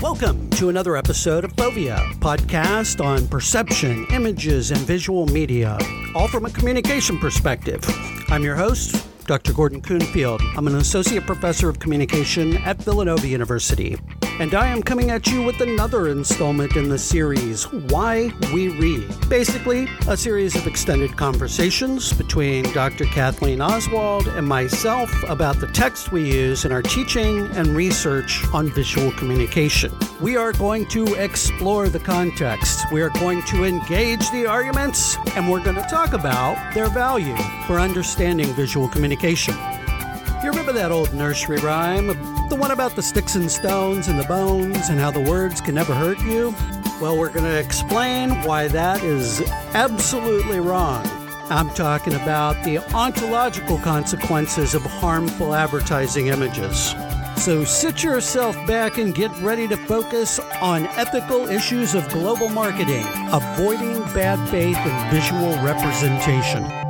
Welcome to another episode of Fovea, podcast on perception, images, and visual media, all from a communication perspective. I'm your host, Dr. Gordon Coonfield. I'm an associate professor of communication at Villanova University and I am coming at you with another installment in the series, Why We Read. Basically, a series of extended conversations between Dr. Kathleen Oswald and myself about the text we use in our teaching and research on visual communication. We are going to explore the context, we are going to engage the arguments, and we're going to talk about their value for understanding visual communication. You remember that old nursery rhyme? The one about the sticks and stones and the bones and how the words can never hurt you? Well, we're going to explain why that is absolutely wrong. I'm talking about the ontological consequences of harmful advertising images. So sit yourself back and get ready to focus on ethical issues of global marketing, avoiding bad faith and visual representation.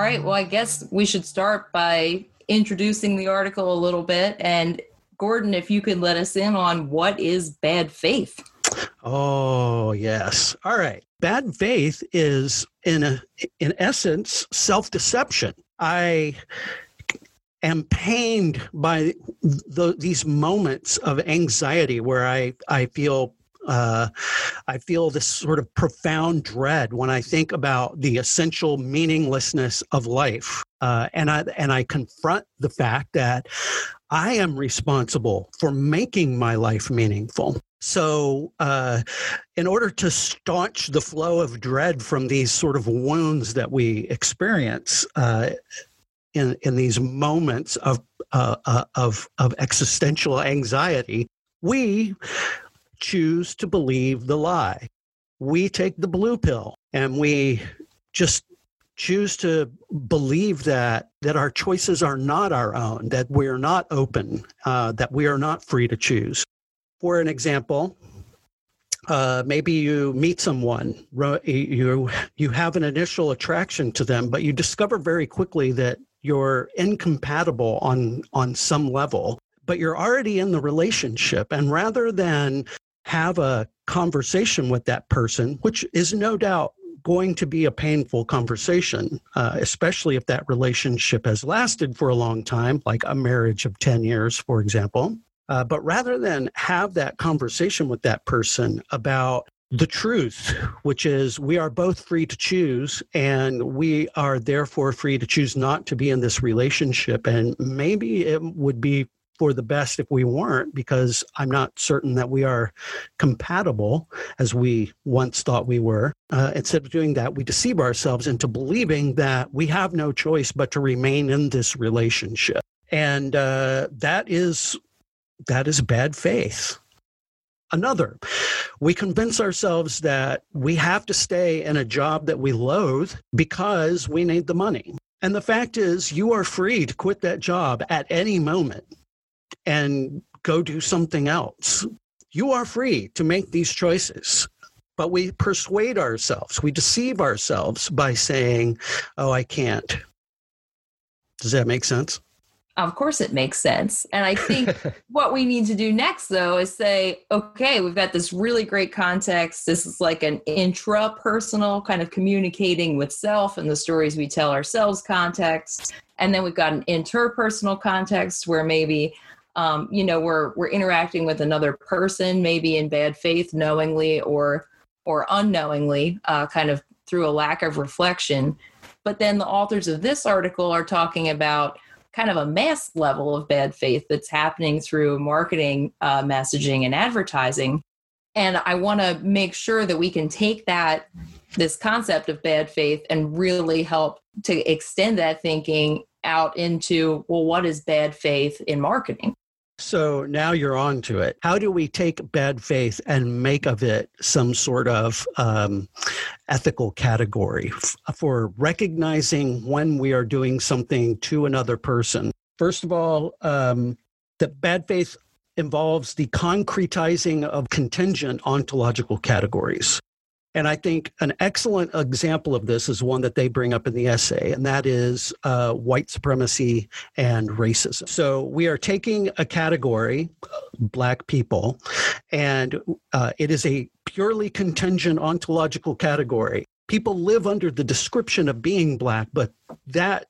All right. Well, I guess we should start by introducing the article a little bit. And Gordon, if you could let us in on what is bad faith. Oh, yes. All right. Bad faith is in a in essence self-deception. I am pained by the, these moments of anxiety where I, I feel uh, I feel this sort of profound dread when I think about the essential meaninglessness of life, uh, and I and I confront the fact that I am responsible for making my life meaningful. So, uh, in order to staunch the flow of dread from these sort of wounds that we experience uh, in in these moments of uh, uh, of of existential anxiety, we choose to believe the lie. We take the blue pill and we just choose to believe that that our choices are not our own, that we're not open, uh, that we are not free to choose. For an example, uh, maybe you meet someone, you you have an initial attraction to them, but you discover very quickly that you're incompatible on on some level but you're already in the relationship and rather than have a conversation with that person, which is no doubt going to be a painful conversation, uh, especially if that relationship has lasted for a long time, like a marriage of 10 years, for example. Uh, but rather than have that conversation with that person about the truth, which is we are both free to choose, and we are therefore free to choose not to be in this relationship. And maybe it would be for the best if we weren't, because I'm not certain that we are compatible as we once thought we were. Uh, instead of doing that, we deceive ourselves into believing that we have no choice but to remain in this relationship. And uh, that is that is bad faith. Another, we convince ourselves that we have to stay in a job that we loathe because we need the money. And the fact is, you are free to quit that job at any moment and go do something else. You are free to make these choices. But we persuade ourselves, we deceive ourselves by saying, oh, I can't. Does that make sense? Of course, it makes sense. And I think what we need to do next, though, is say, okay, we've got this really great context. This is like an intra-personal kind of communicating with self and the stories we tell ourselves context. And then we've got an interpersonal context where maybe um, you know we're we're interacting with another person maybe in bad faith knowingly or or unknowingly uh, kind of through a lack of reflection. But then the authors of this article are talking about kind of a mass level of bad faith that's happening through marketing uh, messaging and advertising. And i want to make sure that we can take that this concept of bad faith and really help to extend that thinking out into well what is bad faith in marketing so now you're on to it. How do we take bad faith and make of it some sort of um, ethical category for recognizing when we are doing something to another person? First of all, um, bad faith involves the concretizing of contingent ontological categories. And I think an excellent example of this is one that they bring up in the essay, and that is uh, white supremacy and racism. So we are taking a category, black people, and uh, it is a purely contingent ontological category. People live under the description of being black, but that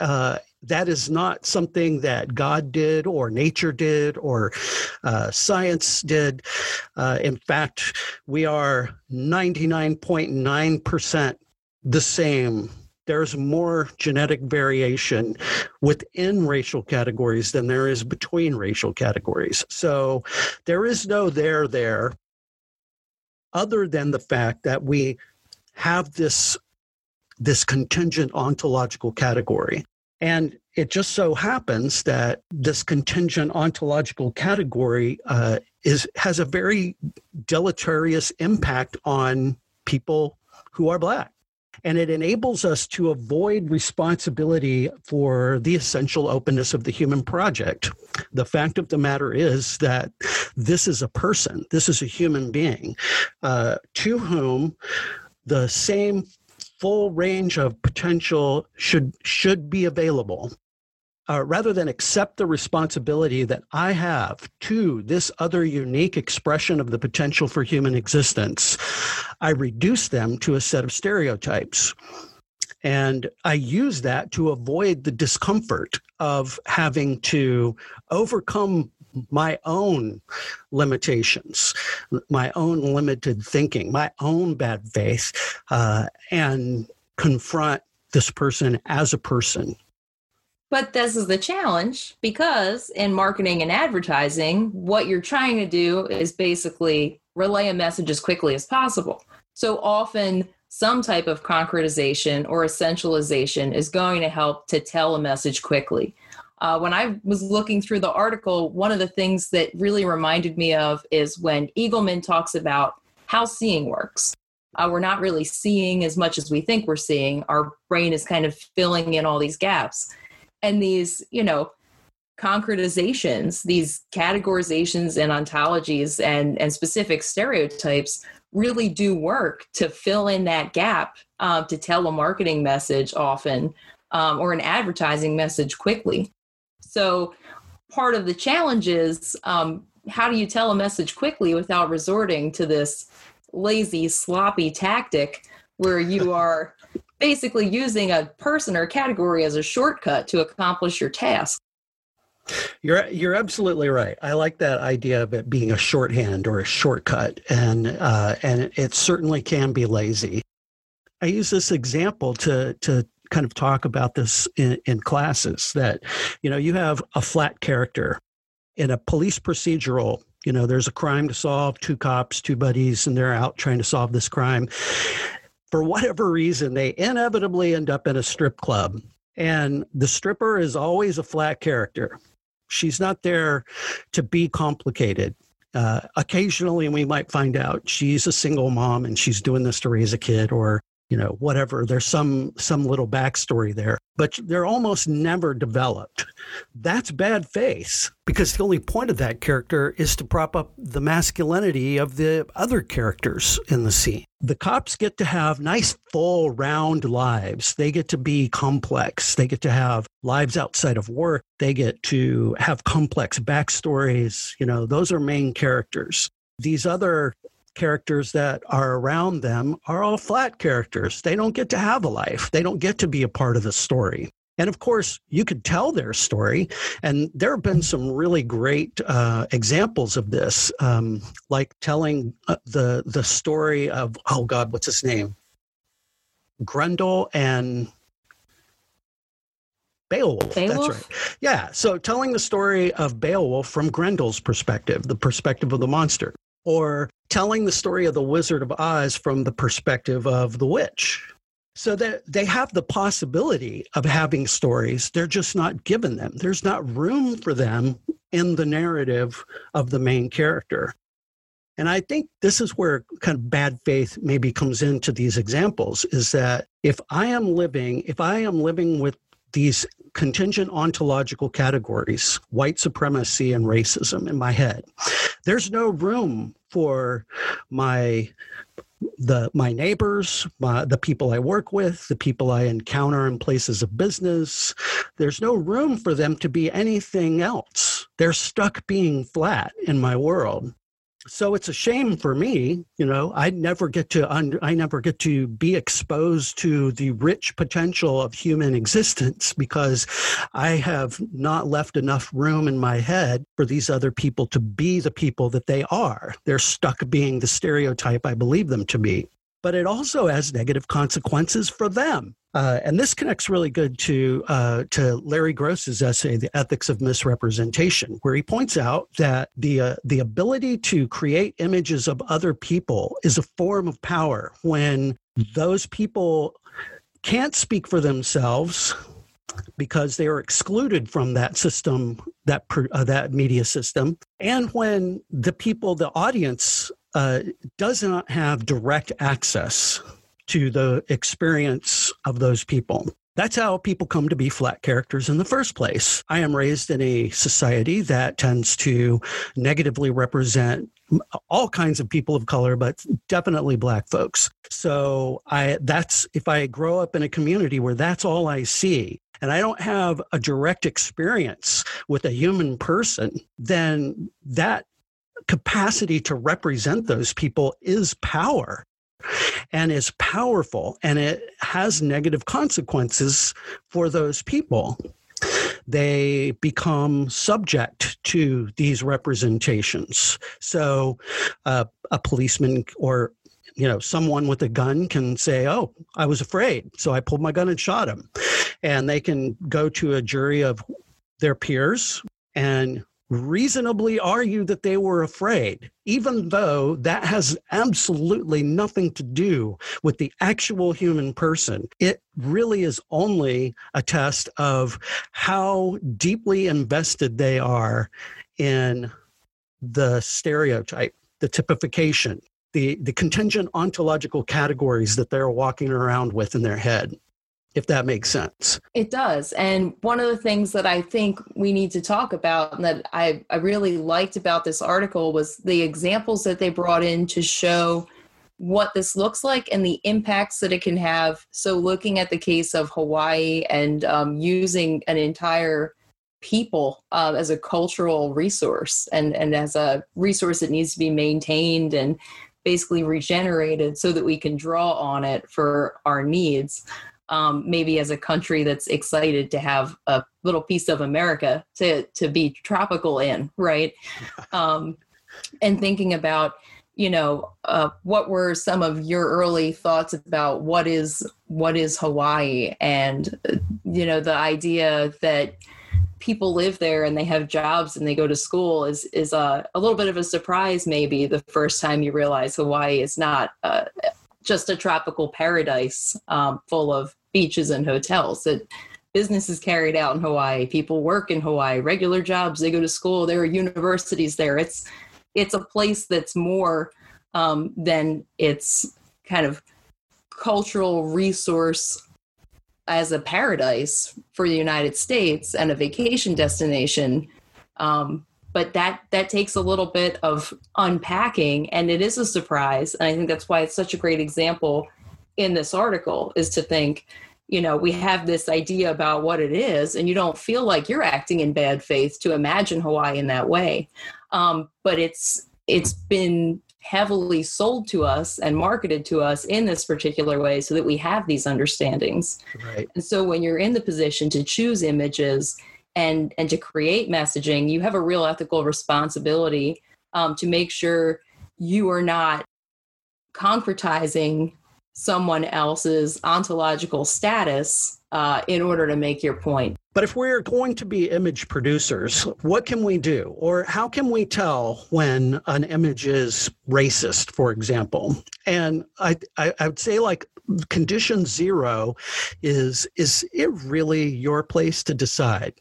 uh, that is not something that God did or nature did or uh, science did. Uh, in fact, we are 99.9% the same. There's more genetic variation within racial categories than there is between racial categories. So there is no there there, other than the fact that we have this this contingent ontological category. And it just so happens that this contingent ontological category uh, is has a very deleterious impact on people who are black. And it enables us to avoid responsibility for the essential openness of the human project. The fact of the matter is that this is a person, this is a human being uh, to whom the same full range of potential should should be available uh, rather than accept the responsibility that I have to this other unique expression of the potential for human existence, I reduce them to a set of stereotypes. And I use that to avoid the discomfort of having to overcome my own limitations, my own limited thinking, my own bad faith, uh, and confront this person as a person. But this is the challenge because in marketing and advertising, what you're trying to do is basically relay a message as quickly as possible. So often, some type of concretization or essentialization is going to help to tell a message quickly. Uh, when I was looking through the article, one of the things that really reminded me of is when Eagleman talks about how seeing works. Uh, we're not really seeing as much as we think we're seeing. Our brain is kind of filling in all these gaps. And these, you know, concretizations, these categorizations and ontologies and, and specific stereotypes really do work to fill in that gap uh, to tell a marketing message often um, or an advertising message quickly. So part of the challenge is um, how do you tell a message quickly without resorting to this lazy, sloppy tactic where you are basically using a person or category as a shortcut to accomplish your task. You're you're absolutely right. I like that idea of it being a shorthand or a shortcut, and uh, and it certainly can be lazy. I use this example to to kind of talk about this in, in classes that, you know, you have a flat character in a police procedural you know there's a crime to solve two cops two buddies and they're out trying to solve this crime. For whatever reason they inevitably end up in a strip club and the stripper is always a flat character. She's not there to be complicated. Uh, occasionally we might find out she's a single mom and she's doing this to raise a kid or you know whatever there's some some little backstory there but they're almost never developed. That's bad faith because the only point of that character is to prop up the masculinity of the other characters in the scene. The cops get to have nice full round lives. They get to be complex. They get to have lives outside of work. They get to have complex backstories. You know those are main characters. These other characters that are around them are all flat characters. They don't get to have a life, they don't get to be a part of the story. And of course, you could tell their story. And there have been some really great uh, examples of this, um, like telling uh, the, the story of, oh God, what's his name? Grendel and Beowulf. Beowulf. That's right. Yeah. So telling the story of Beowulf from Grendel's perspective, the perspective of the monster or telling the story of the Wizard of Oz from the perspective of the witch. So that they have the possibility of having stories, they're just not given them. There's not room for them in the narrative of the main character. And I think this is where kind of bad faith maybe comes into these examples is that if I am living, if I am living with these contingent ontological categories, white supremacy and racism in my head. There's no room for my the my neighbors, my, the people I work with, the people I encounter in places of business. There's no room for them to be anything else. They're stuck being flat in my world so it's a shame for me you know i never get to un- i never get to be exposed to the rich potential of human existence because i have not left enough room in my head for these other people to be the people that they are. They're stuck being the stereotype i believe them to be but it also has negative consequences for them. Uh, and this connects really good to uh, to Larry Gross's essay, "The Ethics of Misrepresentation," where he points out that the uh, the ability to create images of other people is a form of power when those people can't speak for themselves because they are excluded from that system, that uh, that media system, and when the people, the audience, uh, does not have direct access to the experience of those people. That's how people come to be flat characters in the first place. I am raised in a society that tends to negatively represent all kinds of people of color, but definitely black folks. So I that's if I grow up in a community where that's all I see, and I don't have a direct experience with a human person, then that capacity to represent those people is power. And is powerful and it has negative consequences for those people. They become subject to these representations. So uh, a policeman or you know someone with a gun can say oh i was afraid so i pulled my gun and shot him. And they can go to a jury of their peers and reasonably argue that they were afraid, even though that has absolutely nothing to do with the actual human person. It really is only a test of how deeply invested they are in the stereotype, the typification, the, the contingent ontological categories that they're walking around with in their head if that makes sense. It does. And one of the things that I think we need to talk about and that I, I really liked about this article was the examples that they brought in to show what this looks like and the impacts that it can have. So, looking at the case of Hawaii and um, using an entire people uh, as a cultural resource and, and as a resource that needs to be maintained and basically regenerated so that we can draw on it for our needs um, maybe as a country that's excited to have a little piece of America to to be tropical in, right? Um, and thinking about you know uh, what were some of your early thoughts about what is what is Hawaii and you know the idea that people live there and they have jobs and they go to school is is a, a little bit of a surprise maybe the first time you realize Hawaii is not uh, just a tropical paradise um, full of beaches and hotels. That business is carried out in Hawaii. People work in Hawaii, regular jobs. They go to school. There are universities there. It's it's a place that's more um, than its kind of cultural resource as a paradise for the United States and a vacation destination. Um, but that that takes a little bit of unpacking and it is a surprise and i think that's why it's such a great example in this article is to think you know we have this idea about what it is and you don't feel like you're acting in bad faith to imagine hawaii in that way um, but it's it's been heavily sold to us and marketed to us in this particular way so that we have these understandings right. and so when you're in the position to choose images and and to create messaging you have a real ethical responsibility um, to make sure you are not concretizing someone else's ontological status uh, in order to make your point. But if we're going to be image producers, what can we do? Or how can we tell when an image is racist, for example? And I, I, I would say, like, condition zero is is it really your place to decide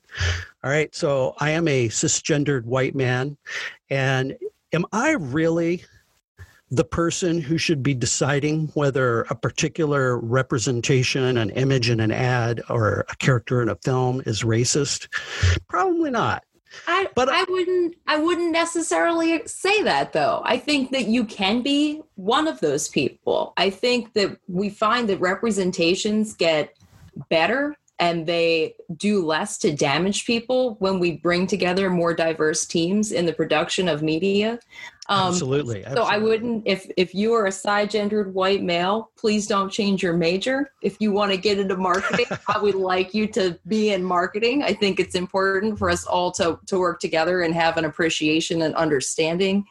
all right so i am a cisgendered white man and am i really the person who should be deciding whether a particular representation, an image in an ad, or a character in a film is racist? Probably not. I, But- I wouldn't I wouldn't necessarily say that though. I think that you can be one of those people. I think that we find that representations get better and they do less to damage people when we bring together more diverse teams in the production of media. Um, absolutely, so I wouldn't if if you are a cisgendered white male, please don't change your major. If you want to get into marketing, I would like you to be in marketing. I think it's important for us all to to work together and have an appreciation and understanding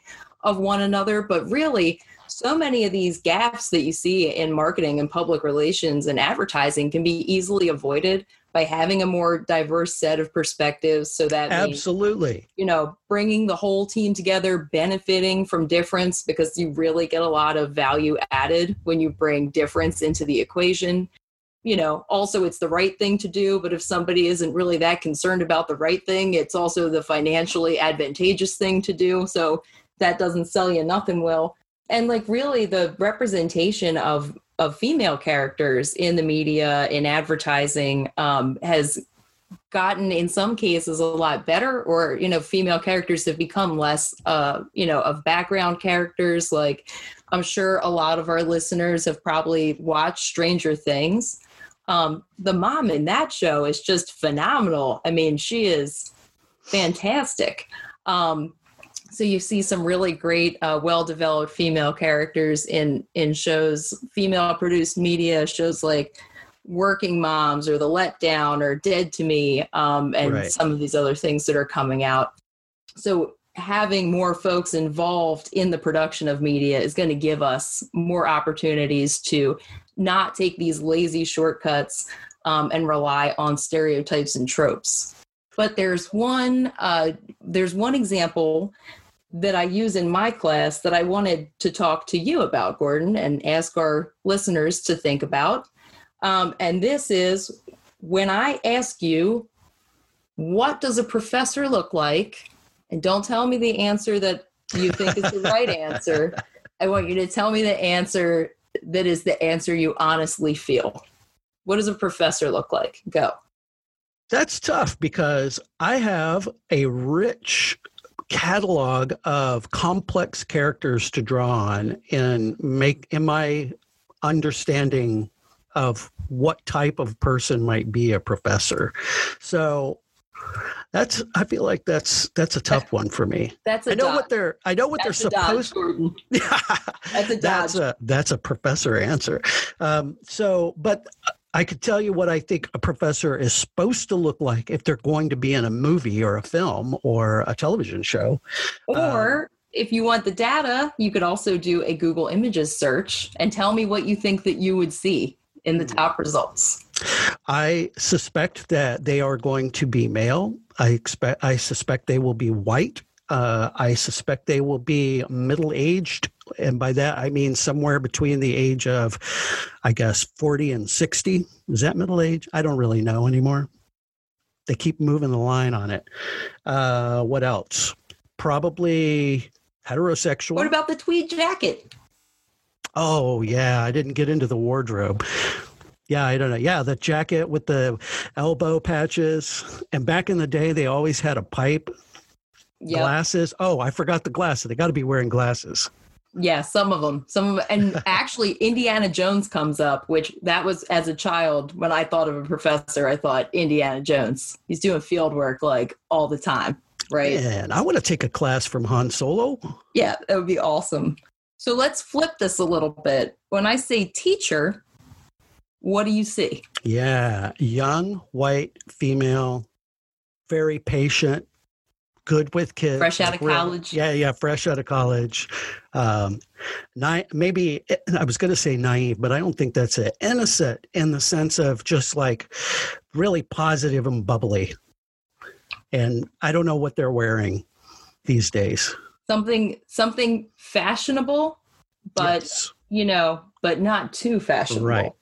of one another, but really so many of these gaps that you see in marketing and public relations and advertising can be easily avoided by having a more diverse set of perspectives so that means absolutely. you know, bringing the whole team together, benefiting from difference because you really get a lot of value added when you bring difference into the equation. You know, also it's the right thing to do, but if somebody isn't really that concerned about the right thing, it's also the financially advantageous thing to do. So that doesn't sell you nothing will And like really the representation of of female characters in the media in advertising um, has gotten in some cases a lot better or you know female characters have become less uh you know of background characters. Like i'm sure a lot of our listeners have probably watched stranger things. Um the mom in that show is just phenomenal. I mean she is fantastic. Um so you see some really great uh, well-developed female characters in in shows female produced media shows like working moms or the letdown or dead to me um, and Right. some of these other things that are coming out so having more folks involved in the production of media is going to give us more opportunities to not take these lazy shortcuts um, and rely on stereotypes and tropes but there's one uh, there's one example that I use in my class that I wanted to talk to you about, Gordon, and ask our listeners to think about. Um, and this is when I ask you, what does a professor look like? And don't tell me the answer that you think is the right answer. I want you to tell me the answer that is the answer you honestly feel. What does a professor look like? Go. That's tough because I have a rich catalog of complex characters to draw on and make in my understanding of what type of person might be a professor. So that's I feel like that's that's a tough one for me. That's a I know dodge. what they're I know what That's they're a dodge, supposed Gordon. That's a that's a that's a professor answer. Um, so, but I could tell you what I think a professor is supposed to look like if they're going to be in a movie or a film or a television show. Or if you want the data, you could also do a Google Images search and tell me what you think that you would see in the top results. I suspect that they are going to be male. I expect. I suspect they will be white. Uh, I suspect they will be middle aged, and by that I mean somewhere between the age of, I guess, forty and sixty. Is that middle age? I don't really know anymore. They keep moving the line on it. Uh, what else? Probably heterosexual. What about the tweed jacket? Oh yeah, I didn't get into the wardrobe. Yeah, I don't know. Yeah, the jacket with the elbow patches. And back in the day, they always had a pipe, Yeah, glasses. Oh, I forgot the glasses. They got to be wearing glasses. Yeah, some of them, some of and actually Indiana Jones comes up, which that was as a child when I thought of a professor, I thought Indiana Jones. He's doing field work like all the time, right? And I want to take a class from Han Solo. Yeah, that would be awesome. So let's flip this a little bit. When I say teacher, what do you see? Yeah, young, white, female, very patient, good with kids. Fresh out of college. Yeah, yeah, fresh out of college. Um, maybe I was going to say naive, but I don't think that's it. Innocent in the sense of just like really positive and bubbly. And I don't know what they're wearing these days. Something something fashionable, but Yes. you know, but not too fashionable. Right.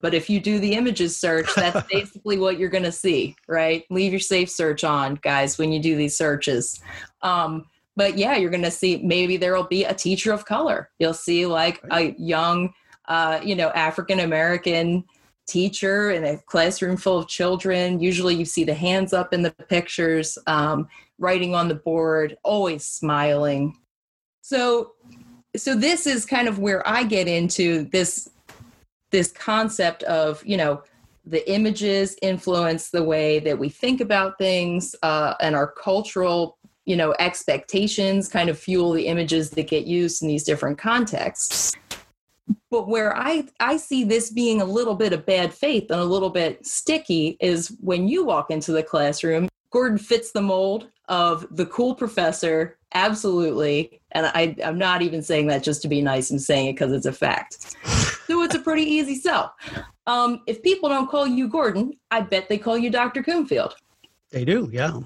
But if you do the images search, that's basically what you're going to see, right? Leave your safe search on, guys, when you do these searches. Um, but yeah, you're going to see maybe there will be a teacher of color. You'll see like a young, uh, you know, African American teacher in a classroom full of children. Usually you see the hands up in the pictures, um, writing on the board, always smiling. So, so this is kind of where I get into this this concept of you know the images influence the way that we think about things uh, and our cultural you know expectations kind of fuel the images that get used in these different contexts but where I, I see this being a little bit of bad faith and a little bit sticky is when you walk into the classroom, Gordon fits the mold of the cool professor, absolutely. And I, I'm not even saying that just to be nice, I'm saying it because it's a fact. So it's a pretty easy sell. Um, if people don't call you Gordon, I bet they call you Dr. Coonfield. They do, yeah.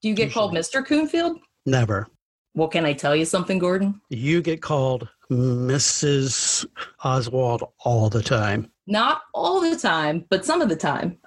Do you get Usually. called Mr. Coonfield? Never. Well, can I tell you something, Gordon? You get called Mrs. Oswald all the time. Not all the time, but some of the time.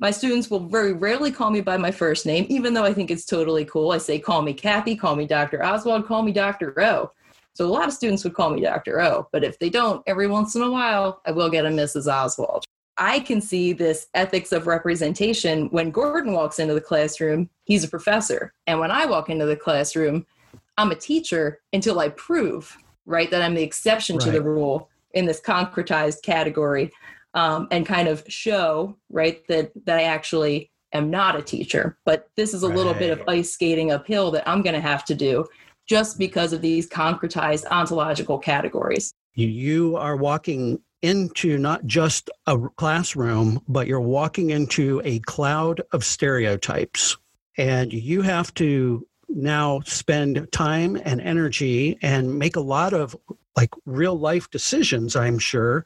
My students will very rarely call me by my first name, even though I think it's totally cool. I say, call me Kathy, call me Dr. Oswald, call me Dr. O. So a lot of students would call me Dr. O, but if they don't, every once in a while, I will get a Mrs. Oswald. I can see this ethics of representation when Gordon walks into the classroom, he's a professor. And when I walk into the classroom, I'm a teacher until I prove right? That I'm the exception right. to the rule in this concretized category um, and kind of show, right, that, that I actually am not a teacher. But this is a right. little bit of ice skating uphill that I'm going to have to do just because of these concretized ontological categories. You are walking into not just a classroom, but you're walking into a cloud of stereotypes. And you have to now spend time and energy and make a lot of like real life decisions, I'm sure,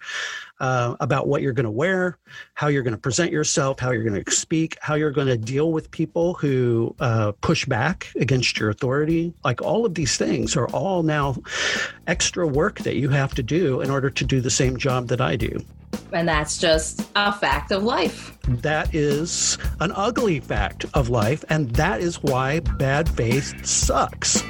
uh, about what you're going to wear, how you're going to present yourself, how you're going to speak, how you're going to deal with people who uh, push back against your authority. Like all of these things are all now extra work that you have to do in order to do the same job that I do. And that's just a fact of life. That is an ugly fact of life. And that is why bad faith sucks.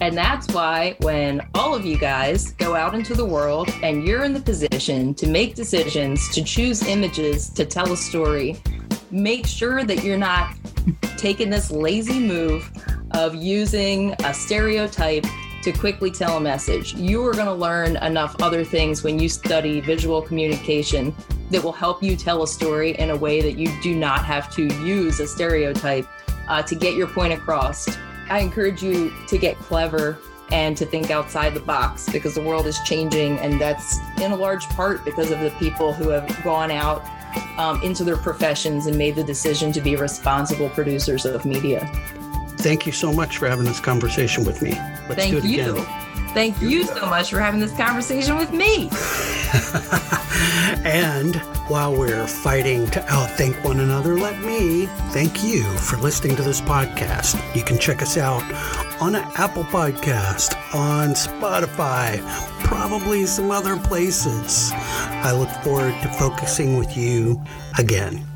And that's why when all of you guys go out into the world and you're in the position to make decisions, to choose images, to tell a story, make sure that you're not taking this lazy move of using a stereotype to quickly tell a message. You are going to learn enough other things when you study visual communication that will help you tell a story in a way that you do not have to use a stereotype uh, to get your point across. I encourage you to get clever and to think outside the box because the world is changing, and that's in a large part because of the people who have gone out um, into their professions and made the decision to be responsible producers of media. Thank you so much for having this conversation with me. Let's Thank do it you. again. Thank you so much for having this conversation with me. and while we're fighting to outthink one another, let me thank you for listening to this podcast. You can check us out on Apple Podcast, on Spotify, probably some other places. I look forward to focusing with you again.